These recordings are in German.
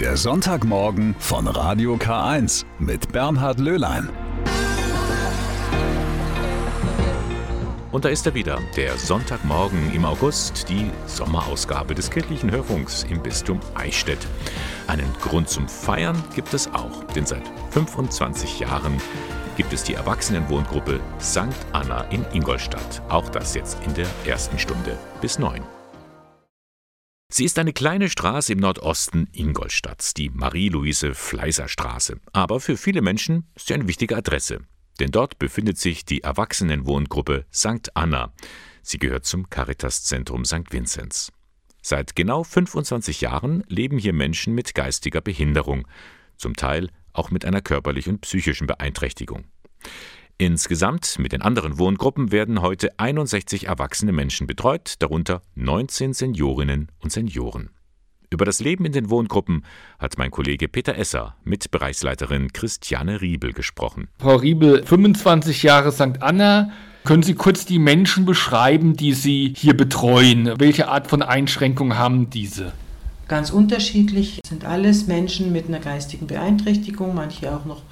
Der Sonntagmorgen von Radio K1 mit Bernhard Löhlein. Und da ist er wieder, der Sonntagmorgen im August, die Sommerausgabe des kirchlichen Hörfunks im Bistum Eichstätt. Einen Grund zum Feiern gibt es auch, denn seit 25 Jahren gibt es die Erwachsenenwohngruppe St. Anna in Ingolstadt. Auch das jetzt in der ersten Stunde bis neun. Sie ist eine kleine Straße im Nordosten Ingolstadts, die Marie-Louise-Fleißer-Straße. Aber für viele Menschen ist sie eine wichtige Adresse. Denn dort befindet sich die Erwachsenenwohngruppe St. Anna. Sie gehört zum Caritas-Zentrum St. Vinzenz. Seit genau 25 Jahren leben hier Menschen mit geistiger Behinderung, zum Teil auch mit einer körperlichen und psychischen Beeinträchtigung. Insgesamt mit den anderen Wohngruppen werden heute 61 erwachsene Menschen betreut, darunter 19 Seniorinnen und Senioren. Über das Leben in den Wohngruppen hat mein Kollege Peter Esser mit Bereichsleiterin Christiane Riebel gesprochen. Frau Riebel, 25 Jahre St. Anna. Können Sie kurz die Menschen beschreiben, die Sie hier betreuen? Welche Art von Einschränkungen haben diese? Ganz unterschiedlich sind alles Menschen mit einer geistigen Beeinträchtigung, manche auch noch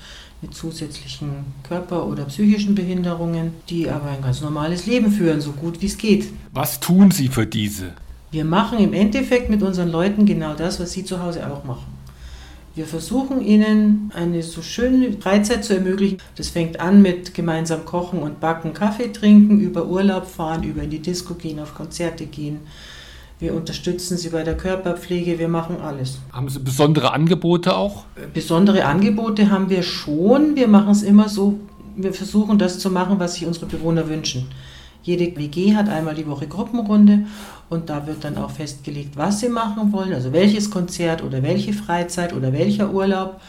mit zusätzlichen Körper- oder psychischen Behinderungen, die aber ein ganz normales Leben führen, so gut wie es geht. Was tun Sie für diese? Wir machen im Endeffekt mit unseren Leuten genau das, was Sie zu Hause auch machen. Wir versuchen ihnen eine so schöne Freizeit zu ermöglichen. Das fängt an mit gemeinsam kochen und backen, Kaffee trinken, über Urlaub fahren, über in die Disco gehen, auf Konzerte gehen, wir unterstützen sie bei der Körperpflege, wir machen alles. Haben Sie besondere Angebote auch? Besondere Angebote haben wir schon. Wir machen es immer so, wir versuchen das zu machen, was sich unsere Bewohner wünschen. Jede WG hat einmal die Woche Gruppenrunde und da wird dann auch festgelegt, was sie machen wollen, also welches Konzert oder welche Freizeit oder welcher Urlaub.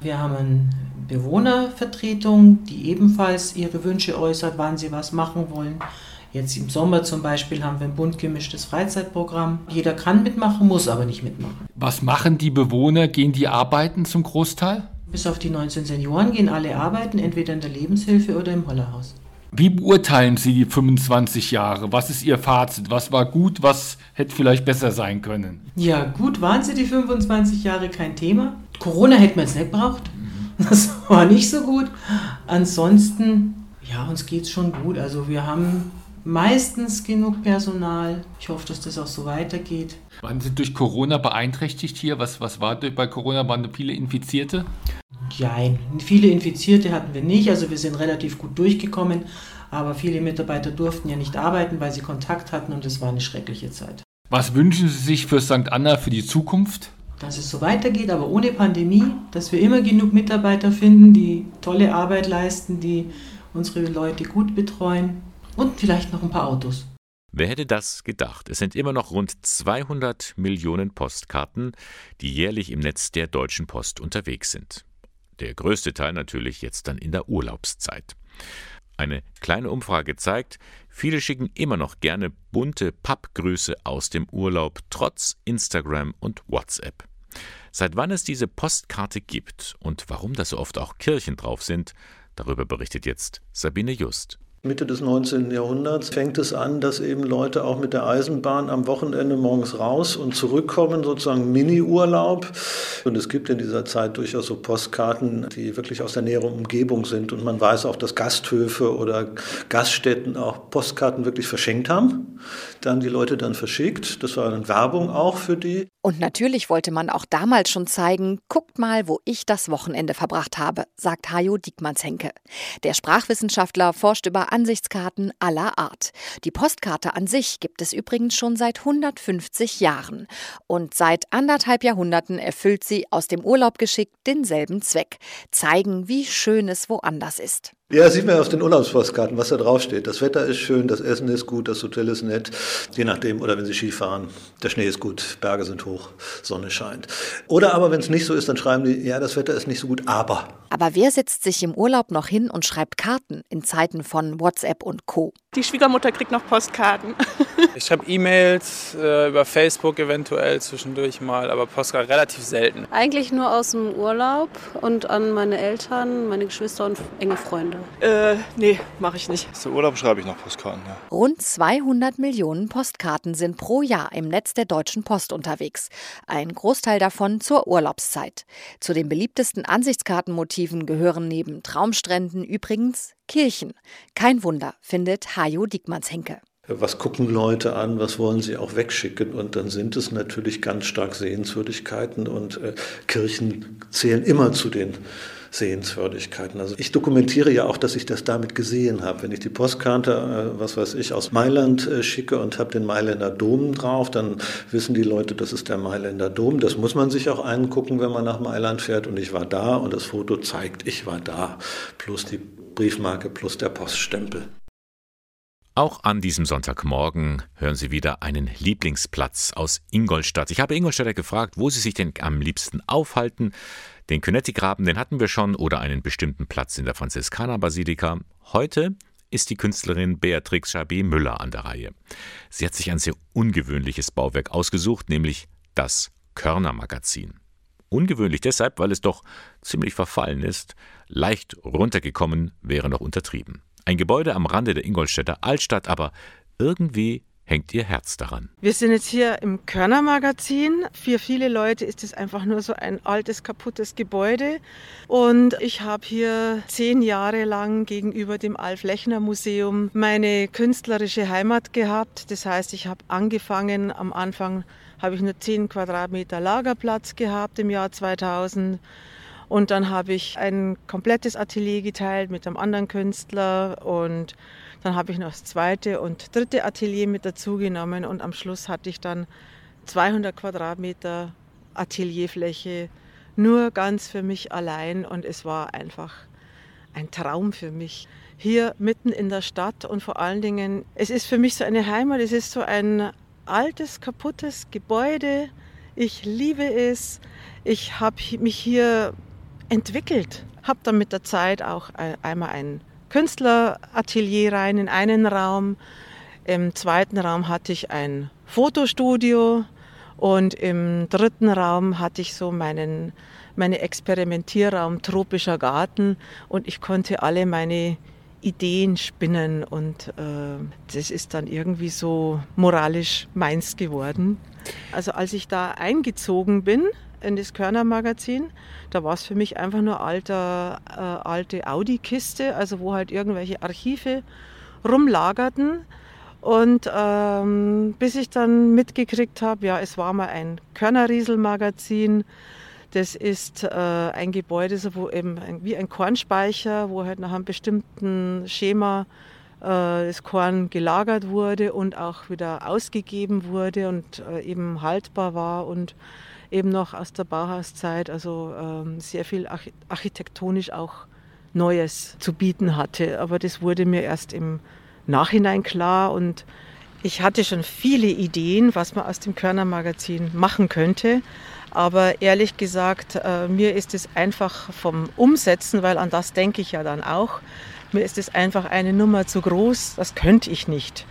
Wir haben eine Bewohnervertretung, die ebenfalls ihre Wünsche äußert, wann sie was machen wollen. Jetzt im Sommer zum Beispiel haben wir ein bunt gemischtes Freizeitprogramm. Jeder kann mitmachen, muss aber nicht mitmachen. Was machen die Bewohner? Gehen die arbeiten zum Großteil? Bis auf die 19 Senioren gehen alle arbeiten, entweder in der Lebenshilfe oder im Hollerhaus. Wie beurteilen Sie die 25 Jahre? Was ist Ihr Fazit? Was war gut? Was hätte vielleicht besser sein können? Ja, gut waren sie die 25 Jahre kein Thema. Corona hätten wir jetzt nicht braucht. Das war nicht so gut. Ansonsten, ja, uns geht es schon gut. Also wir haben meistens genug Personal. Ich hoffe, dass das auch so weitergeht. Waren Sie durch Corona beeinträchtigt hier? Was, was war bei Corona? Waren viele Infizierte? Nein, viele Infizierte hatten wir nicht. Also wir sind relativ gut durchgekommen. Aber viele Mitarbeiter durften ja nicht arbeiten, weil sie Kontakt hatten und es war eine schreckliche Zeit. Was wünschen Sie sich für St. Anna für die Zukunft? Dass es so weitergeht, aber ohne Pandemie, dass wir immer genug Mitarbeiter finden, die tolle Arbeit leisten, die unsere Leute gut betreuen und vielleicht noch ein paar Autos. Wer hätte das gedacht? Es sind immer noch rund 200 Millionen Postkarten, die jährlich im Netz der Deutschen Post unterwegs sind. Der größte Teil natürlich jetzt dann in der Urlaubszeit. Eine kleine Umfrage zeigt, viele schicken immer noch gerne bunte Pappgrüße aus dem Urlaub, trotz Instagram und WhatsApp. Seit wann es diese Postkarte gibt und warum da so oft auch Kirchen drauf sind, darüber berichtet jetzt Sabine Just. Mitte des 19. Jahrhunderts fängt es an, dass eben Leute auch mit der Eisenbahn am Wochenende morgens raus und zurückkommen, sozusagen Mini-Urlaub. Und es gibt in dieser Zeit durchaus so Postkarten, die wirklich aus der näheren Umgebung sind. Und man weiß auch, dass Gasthöfe oder Gaststätten auch Postkarten wirklich verschenkt haben. Dann die Leute dann verschickt. Das war dann Werbung auch für die. Und natürlich wollte man auch damals schon zeigen, guckt mal, wo ich das Wochenende verbracht habe, sagt Hajo Diekmannshenke. Der Sprachwissenschaftler forscht über Ansichtskarten aller Art. Die Postkarte an sich gibt es übrigens schon seit 150 Jahren. Und seit anderthalb Jahrhunderten erfüllt sie aus dem Urlaub geschickt denselben Zweck. Zeigen, wie schön es woanders ist. Ja, sieht man auf den Urlaubspostkarten, was da draufsteht. Das Wetter ist schön, das Essen ist gut, das Hotel ist nett, je nachdem. Oder wenn Sie Ski fahren, der Schnee ist gut, Berge sind hoch, Sonne scheint. Oder aber, wenn es nicht so ist, dann schreiben die, ja, das Wetter ist nicht so gut, aber. Aber wer setzt sich im Urlaub noch hin und schreibt Karten in Zeiten von WhatsApp und Co? Die Schwiegermutter kriegt noch Postkarten. ich schreibe E-Mails äh, über Facebook eventuell zwischendurch mal, aber Postkarten relativ selten. Eigentlich nur aus dem Urlaub und an meine Eltern, meine Geschwister und enge Freunde. Äh, nee, mache ich nicht. Zur Urlaub schreibe ich noch Postkarten, ja. Rund 200 Millionen Postkarten sind pro Jahr im Netz der Deutschen Post unterwegs. Ein Großteil davon zur Urlaubszeit. Zu den beliebtesten Ansichtskartenmotiven gehören neben Traumstränden übrigens Kirchen. Kein Wunder, findet Hajo Diekmanns-Henke. Was gucken Leute an, was wollen sie auch wegschicken? Und dann sind es natürlich ganz stark Sehenswürdigkeiten und äh, Kirchen zählen immer zu den Sehenswürdigkeiten. Also ich dokumentiere ja auch, dass ich das damit gesehen habe. Wenn ich die Postkarte, äh, was weiß ich, aus Mailand äh, schicke und habe den Mailänder Dom drauf, dann wissen die Leute, das ist der Mailänder Dom. Das muss man sich auch angucken, wenn man nach Mailand fährt. Und ich war da und das Foto zeigt, ich war da. Plus die Briefmarke, plus der Poststempel. Auch an diesem Sonntagmorgen hören Sie wieder einen Lieblingsplatz aus Ingolstadt. Ich habe Ingolstädter gefragt, wo Sie sich denn am liebsten aufhalten. Den Könettigraben, den hatten wir schon, oder einen bestimmten Platz in der Franziskanerbasilika. Heute ist die Künstlerin Beatrix Chabé Müller an der Reihe. Sie hat sich ein sehr ungewöhnliches Bauwerk ausgesucht, nämlich das Körnermagazin. Ungewöhnlich deshalb, weil es doch ziemlich verfallen ist. Leicht runtergekommen wäre noch untertrieben. Ein Gebäude am Rande der Ingolstädter Altstadt, aber irgendwie hängt ihr Herz daran. Wir sind jetzt hier im Körner-Magazin. Für viele Leute ist es einfach nur so ein altes, kaputtes Gebäude. Und ich habe hier zehn Jahre lang gegenüber dem Alf-Lechner-Museum meine künstlerische Heimat gehabt. Das heißt, ich habe angefangen, am Anfang habe ich nur zehn Quadratmeter Lagerplatz gehabt im Jahr 2000. Und dann habe ich ein komplettes Atelier geteilt mit einem anderen Künstler und dann habe ich noch das zweite und dritte Atelier mit dazugenommen und am Schluss hatte ich dann 200 Quadratmeter Atelierfläche nur ganz für mich allein und es war einfach ein Traum für mich. Hier mitten in der Stadt und vor allen Dingen, es ist für mich so eine Heimat, es ist so ein altes, kaputtes Gebäude. Ich liebe es. Ich habe mich hier entwickelt. Habe dann mit der Zeit auch einmal ein Künstleratelier rein in einen Raum. Im zweiten Raum hatte ich ein Fotostudio und im dritten Raum hatte ich so meinen meine Experimentierraum tropischer Garten und ich konnte alle meine Ideen spinnen und äh, das ist dann irgendwie so moralisch meins geworden. Also als ich da eingezogen bin, in das Körner-Magazin. Da war es für mich einfach nur alter, äh, alte Audi-Kiste, also wo halt irgendwelche Archive rumlagerten. Und ähm, bis ich dann mitgekriegt habe, ja, es war mal ein Körnerriesel-Magazin. Das ist äh, ein Gebäude, so wo eben ein, wie ein Kornspeicher, wo halt nach einem bestimmten Schema äh, das Korn gelagert wurde und auch wieder ausgegeben wurde und äh, eben haltbar war und eben noch aus der Bauhauszeit, also ähm, sehr viel architektonisch auch Neues zu bieten hatte. Aber das wurde mir erst im Nachhinein klar und ich hatte schon viele Ideen, was man aus dem Körner Magazin machen könnte. Aber ehrlich gesagt, äh, mir ist es einfach vom Umsetzen, weil an das denke ich ja dann auch, mir ist es einfach eine Nummer zu groß, das könnte ich nicht.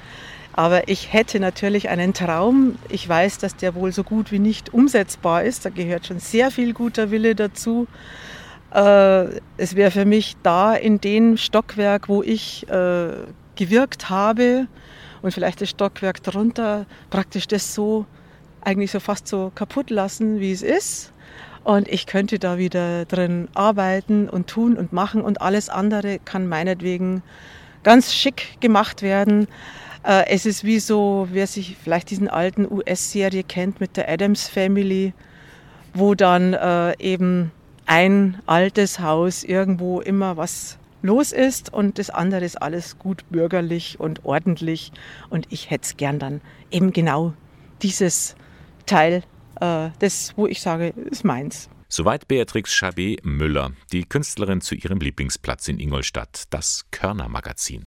Aber ich hätte natürlich einen Traum. Ich weiß, dass der wohl so gut wie nicht umsetzbar ist. Da gehört schon sehr viel guter Wille dazu. Äh, es wäre für mich da in dem Stockwerk, wo ich äh, gewirkt habe und vielleicht das Stockwerk darunter, praktisch das so eigentlich so fast so kaputt lassen, wie es ist. Und ich könnte da wieder drin arbeiten und tun und machen und alles andere kann meinetwegen ganz schick gemacht werden. Äh, es ist wie so, wer sich vielleicht diesen alten US-Serie kennt mit der Adams Family, wo dann äh, eben ein altes Haus irgendwo immer was los ist und das andere ist alles gut bürgerlich und ordentlich. Und ich hätte es gern dann eben genau dieses Teil, äh, das, wo ich sage, ist meins. Soweit Beatrix Chabé Müller, die Künstlerin zu ihrem Lieblingsplatz in Ingolstadt, das Körner Magazin.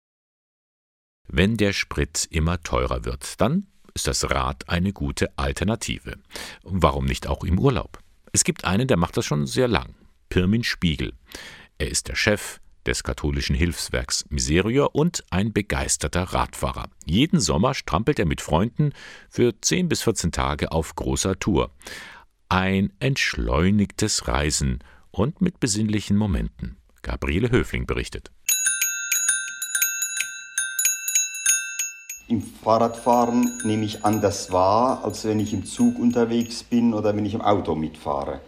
Wenn der Sprit immer teurer wird, dann ist das Rad eine gute Alternative. Warum nicht auch im Urlaub? Es gibt einen, der macht das schon sehr lang. Pirmin Spiegel. Er ist der Chef des katholischen Hilfswerks Miserior und ein begeisterter Radfahrer. Jeden Sommer strampelt er mit Freunden für 10 bis 14 Tage auf großer Tour. Ein entschleunigtes Reisen und mit besinnlichen Momenten. Gabriele Höfling berichtet. Im Fahrradfahren nehme ich anders wahr, als wenn ich im Zug unterwegs bin oder wenn ich im Auto mitfahre.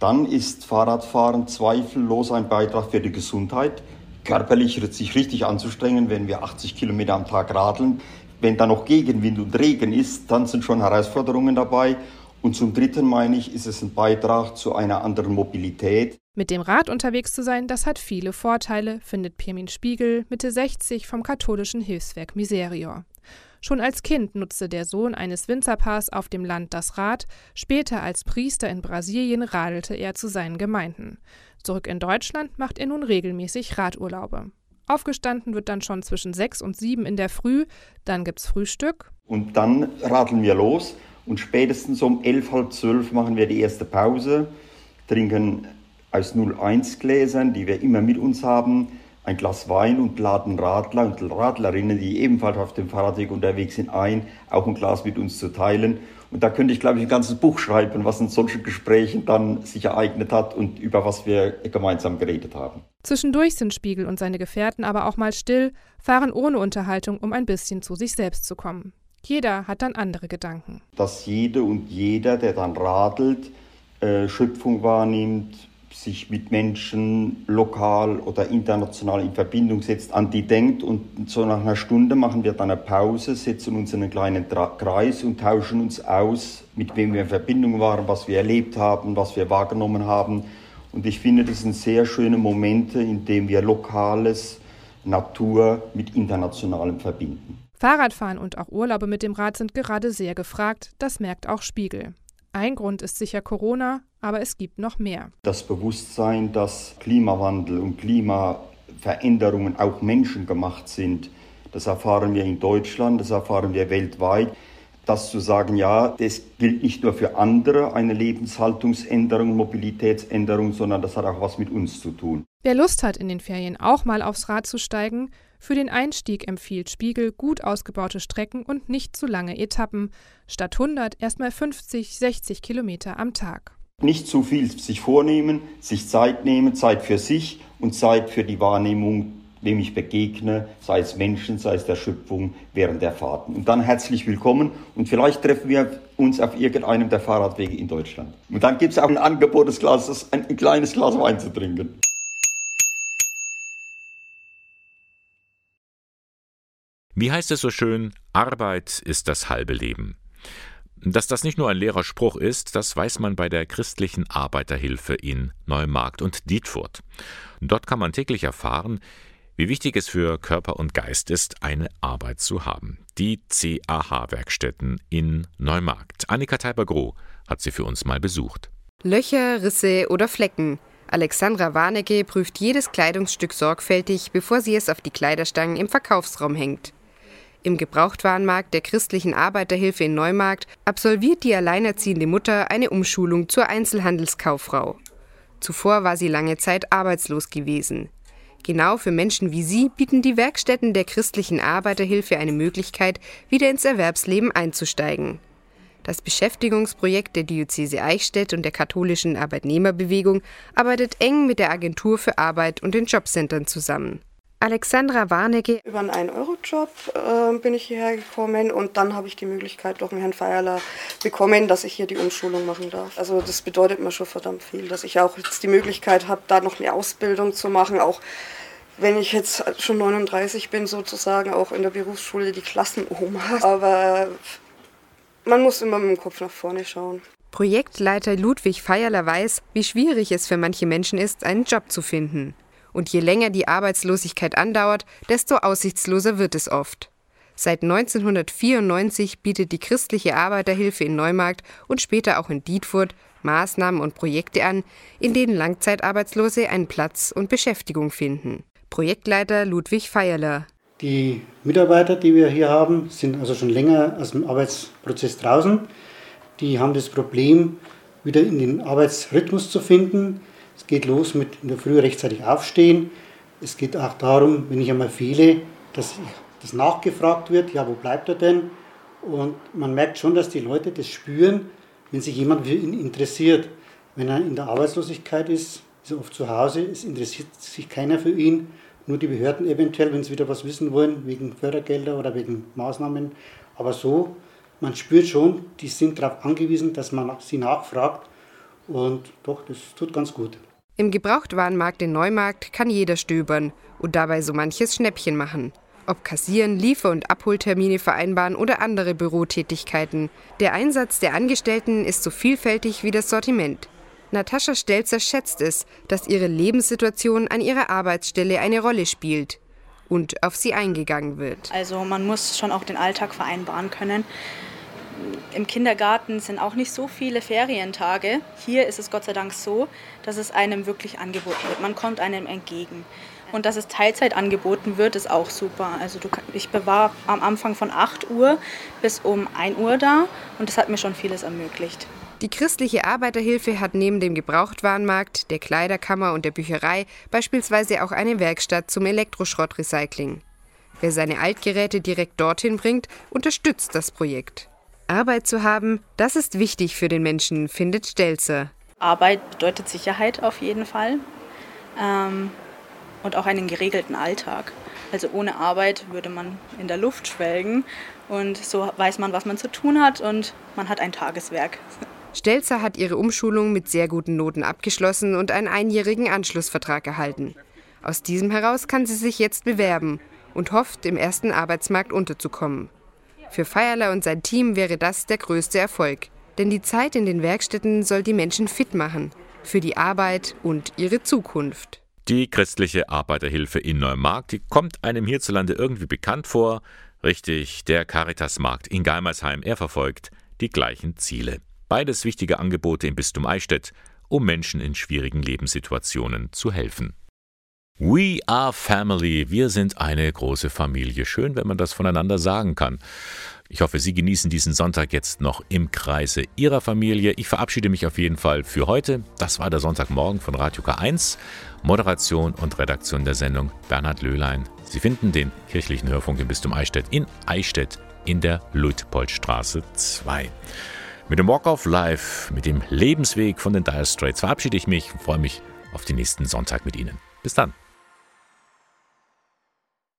Dann ist Fahrradfahren zweifellos ein Beitrag für die Gesundheit. Körperlich sich richtig anzustrengen, wenn wir 80 Kilometer am Tag radeln. Wenn da noch Gegenwind und Regen ist, dann sind schon Herausforderungen dabei. Und zum Dritten meine ich, ist es ein Beitrag zu einer anderen Mobilität. Mit dem Rad unterwegs zu sein, das hat viele Vorteile, findet Pirmin Spiegel, Mitte 60 vom katholischen Hilfswerk Miserior. Schon als Kind nutzte der Sohn eines Winzerpaars auf dem Land das Rad, später als Priester in Brasilien radelte er zu seinen Gemeinden. Zurück in Deutschland macht er nun regelmäßig Radurlaube. Aufgestanden wird dann schon zwischen sechs und sieben in der Früh, dann gibt's Frühstück. Und dann radeln wir los und spätestens um elf, halb zwölf machen wir die erste Pause, trinken aus 01 Gläsern, die wir immer mit uns haben, ein Glas Wein und laden Radler und Radlerinnen, die ebenfalls auf dem Fahrradweg unterwegs sind, ein, auch ein Glas mit uns zu teilen. Und da könnte ich, glaube ich, ein ganzes Buch schreiben, was in solchen Gesprächen dann sich ereignet hat und über was wir gemeinsam geredet haben. Zwischendurch sind Spiegel und seine Gefährten aber auch mal still, fahren ohne Unterhaltung, um ein bisschen zu sich selbst zu kommen. Jeder hat dann andere Gedanken. Dass jede und jeder, der dann radelt, äh, Schöpfung wahrnimmt, sich mit Menschen lokal oder international in Verbindung setzt, an die denkt und so nach einer Stunde machen wir dann eine Pause, setzen uns in einen kleinen Kreis und tauschen uns aus, mit wem wir in Verbindung waren, was wir erlebt haben, was wir wahrgenommen haben. Und ich finde, das sind sehr schöne Momente, in denen wir Lokales, Natur mit Internationalem verbinden. Fahrradfahren und auch Urlaube mit dem Rad sind gerade sehr gefragt, das merkt auch Spiegel. Ein Grund ist sicher Corona, aber es gibt noch mehr. Das Bewusstsein, dass Klimawandel und Klimaveränderungen auch menschengemacht sind, das erfahren wir in Deutschland, das erfahren wir weltweit. Das zu sagen, ja, das gilt nicht nur für andere, eine Lebenshaltungsänderung, Mobilitätsänderung, sondern das hat auch was mit uns zu tun. Wer Lust hat, in den Ferien auch mal aufs Rad zu steigen, für den Einstieg empfiehlt Spiegel gut ausgebaute Strecken und nicht zu lange Etappen, statt 100 erstmal 50, 60 Kilometer am Tag. Nicht zu viel sich vornehmen, sich Zeit nehmen, Zeit für sich und Zeit für die Wahrnehmung, wem ich begegne, sei es Menschen, sei es der Schöpfung, während der Fahrten. Und dann herzlich willkommen und vielleicht treffen wir uns auf irgendeinem der Fahrradwege in Deutschland. Und dann gibt es auch ein Angebot, des Glases, ein kleines Glas Wein zu trinken. Wie heißt es so schön, Arbeit ist das halbe Leben. Dass das nicht nur ein leerer Spruch ist, das weiß man bei der christlichen Arbeiterhilfe in Neumarkt und Dietfurt. Dort kann man täglich erfahren, wie wichtig es für Körper und Geist ist, eine Arbeit zu haben. Die CAH-Werkstätten in Neumarkt. Annika Teiber-Groh hat sie für uns mal besucht. Löcher, Risse oder Flecken. Alexandra Warnecke prüft jedes Kleidungsstück sorgfältig, bevor sie es auf die Kleiderstangen im Verkaufsraum hängt. Im Gebrauchtwarenmarkt der christlichen Arbeiterhilfe in Neumarkt absolviert die alleinerziehende Mutter eine Umschulung zur Einzelhandelskauffrau. Zuvor war sie lange Zeit arbeitslos gewesen. Genau für Menschen wie sie bieten die Werkstätten der christlichen Arbeiterhilfe eine Möglichkeit, wieder ins Erwerbsleben einzusteigen. Das Beschäftigungsprojekt der Diözese Eichstätt und der katholischen Arbeitnehmerbewegung arbeitet eng mit der Agentur für Arbeit und den Jobcentern zusammen. Alexandra Warnecke. Über einen 1-Euro-Job äh, bin ich hierher gekommen und dann habe ich die Möglichkeit durch den Herrn Feierler bekommen, dass ich hier die Umschulung machen darf. Also das bedeutet mir schon verdammt viel, dass ich auch jetzt die Möglichkeit habe, da noch eine Ausbildung zu machen, auch wenn ich jetzt schon 39 bin, sozusagen auch in der Berufsschule die Klassenoma. Aber man muss immer mit dem Kopf nach vorne schauen. Projektleiter Ludwig Feierler weiß, wie schwierig es für manche Menschen ist, einen Job zu finden. Und je länger die Arbeitslosigkeit andauert, desto aussichtsloser wird es oft. Seit 1994 bietet die christliche Arbeiterhilfe in Neumarkt und später auch in Dietfurt Maßnahmen und Projekte an, in denen Langzeitarbeitslose einen Platz und Beschäftigung finden. Projektleiter Ludwig Feierler. Die Mitarbeiter, die wir hier haben, sind also schon länger aus dem Arbeitsprozess draußen. Die haben das Problem, wieder in den Arbeitsrhythmus zu finden. Es geht los mit in der Früh rechtzeitig aufstehen. Es geht auch darum, wenn ich einmal fehle, dass das nachgefragt wird, ja, wo bleibt er denn? Und man merkt schon, dass die Leute das spüren, wenn sich jemand für ihn interessiert. Wenn er in der Arbeitslosigkeit ist, ist er oft zu Hause, es interessiert sich keiner für ihn, nur die Behörden eventuell, wenn sie wieder was wissen wollen, wegen Fördergelder oder wegen Maßnahmen. Aber so, man spürt schon, die sind darauf angewiesen, dass man sie nachfragt. Und doch, das tut ganz gut. Im Gebrauchtwarenmarkt in Neumarkt kann jeder stöbern und dabei so manches Schnäppchen machen. Ob kassieren, Liefer- und Abholtermine vereinbaren oder andere Bürotätigkeiten. Der Einsatz der Angestellten ist so vielfältig wie das Sortiment. Natascha Stelzer schätzt es, dass ihre Lebenssituation an ihrer Arbeitsstelle eine Rolle spielt und auf sie eingegangen wird. Also man muss schon auch den Alltag vereinbaren können. Im Kindergarten sind auch nicht so viele Ferientage. Hier ist es Gott sei Dank so, dass es einem wirklich angeboten wird. Man kommt einem entgegen. Und dass es Teilzeit angeboten wird, ist auch super. Also du, ich war am Anfang von 8 Uhr bis um 1 Uhr da und das hat mir schon vieles ermöglicht. Die christliche Arbeiterhilfe hat neben dem Gebrauchtwarenmarkt, der Kleiderkammer und der Bücherei beispielsweise auch eine Werkstatt zum Elektroschrottrecycling. Wer seine Altgeräte direkt dorthin bringt, unterstützt das Projekt. Arbeit zu haben, das ist wichtig für den Menschen, findet Stelzer. Arbeit bedeutet Sicherheit auf jeden Fall ähm, und auch einen geregelten Alltag. Also ohne Arbeit würde man in der Luft schwelgen und so weiß man, was man zu tun hat und man hat ein Tageswerk. Stelzer hat ihre Umschulung mit sehr guten Noten abgeschlossen und einen einjährigen Anschlussvertrag erhalten. Aus diesem heraus kann sie sich jetzt bewerben und hofft, im ersten Arbeitsmarkt unterzukommen. Für Feierler und sein Team wäre das der größte Erfolg. Denn die Zeit in den Werkstätten soll die Menschen fit machen. Für die Arbeit und ihre Zukunft. Die christliche Arbeiterhilfe in Neumarkt, die kommt einem hierzulande irgendwie bekannt vor. Richtig, der Caritasmarkt in Geimersheim, er verfolgt die gleichen Ziele. Beides wichtige Angebote im Bistum Eichstätt, um Menschen in schwierigen Lebenssituationen zu helfen. We are family. Wir sind eine große Familie. Schön, wenn man das voneinander sagen kann. Ich hoffe, Sie genießen diesen Sonntag jetzt noch im Kreise Ihrer Familie. Ich verabschiede mich auf jeden Fall für heute. Das war der Sonntagmorgen von Radio K1. Moderation und Redaktion der Sendung Bernhard Löhlein. Sie finden den kirchlichen Hörfunk im Bistum Eichstätt in Eichstätt in der Luitpoldstraße 2. Mit dem Walk of Life, mit dem Lebensweg von den Dire Straits verabschiede ich mich und freue mich auf den nächsten Sonntag mit Ihnen. Bis dann.